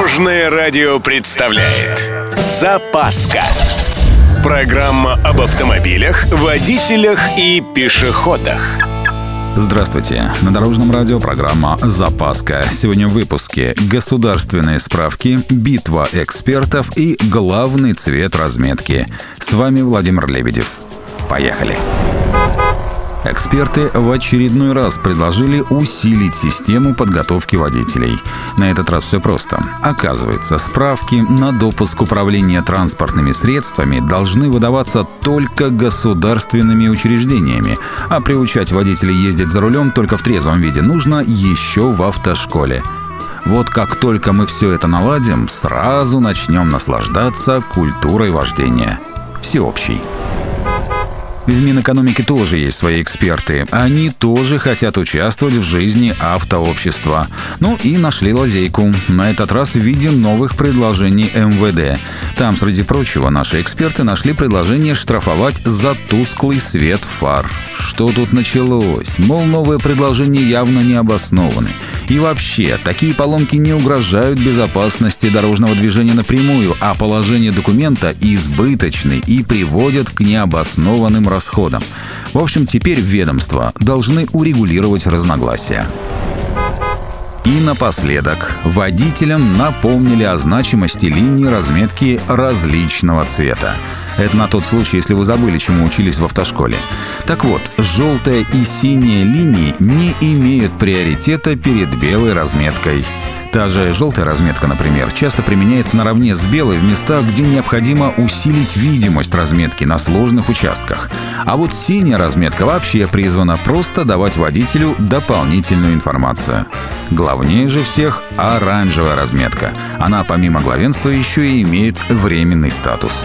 Дорожное радио представляет Запаска Программа об автомобилях, водителях и пешеходах Здравствуйте. На Дорожном радио программа «Запаска». Сегодня в выпуске государственные справки, битва экспертов и главный цвет разметки. С вами Владимир Лебедев. Поехали. Эксперты в очередной раз предложили усилить систему подготовки водителей. На этот раз все просто. Оказывается, справки на допуск управления транспортными средствами должны выдаваться только государственными учреждениями, а приучать водителей ездить за рулем только в трезвом виде нужно еще в автошколе. Вот как только мы все это наладим, сразу начнем наслаждаться культурой вождения. Всеобщей. В Минэкономике тоже есть свои эксперты. Они тоже хотят участвовать в жизни автообщества. Ну и нашли лазейку. На этот раз в виде новых предложений МВД. Там, среди прочего, наши эксперты нашли предложение штрафовать за тусклый свет фар. Что тут началось? Мол, новые предложения явно не обоснованы. И вообще, такие поломки не угрожают безопасности дорожного движения напрямую, а положение документа избыточны и приводят к необоснованным расходам. В общем, теперь ведомства должны урегулировать разногласия. И напоследок, водителям напомнили о значимости линии разметки различного цвета. Это на тот случай, если вы забыли, чему учились в автошколе. Так вот, желтая и синяя линии не имеют приоритета перед белой разметкой. Та же желтая разметка, например, часто применяется наравне с белой в местах, где необходимо усилить видимость разметки на сложных участках. А вот синяя разметка вообще призвана просто давать водителю дополнительную информацию. Главнее же всех оранжевая разметка. Она помимо главенства еще и имеет временный статус.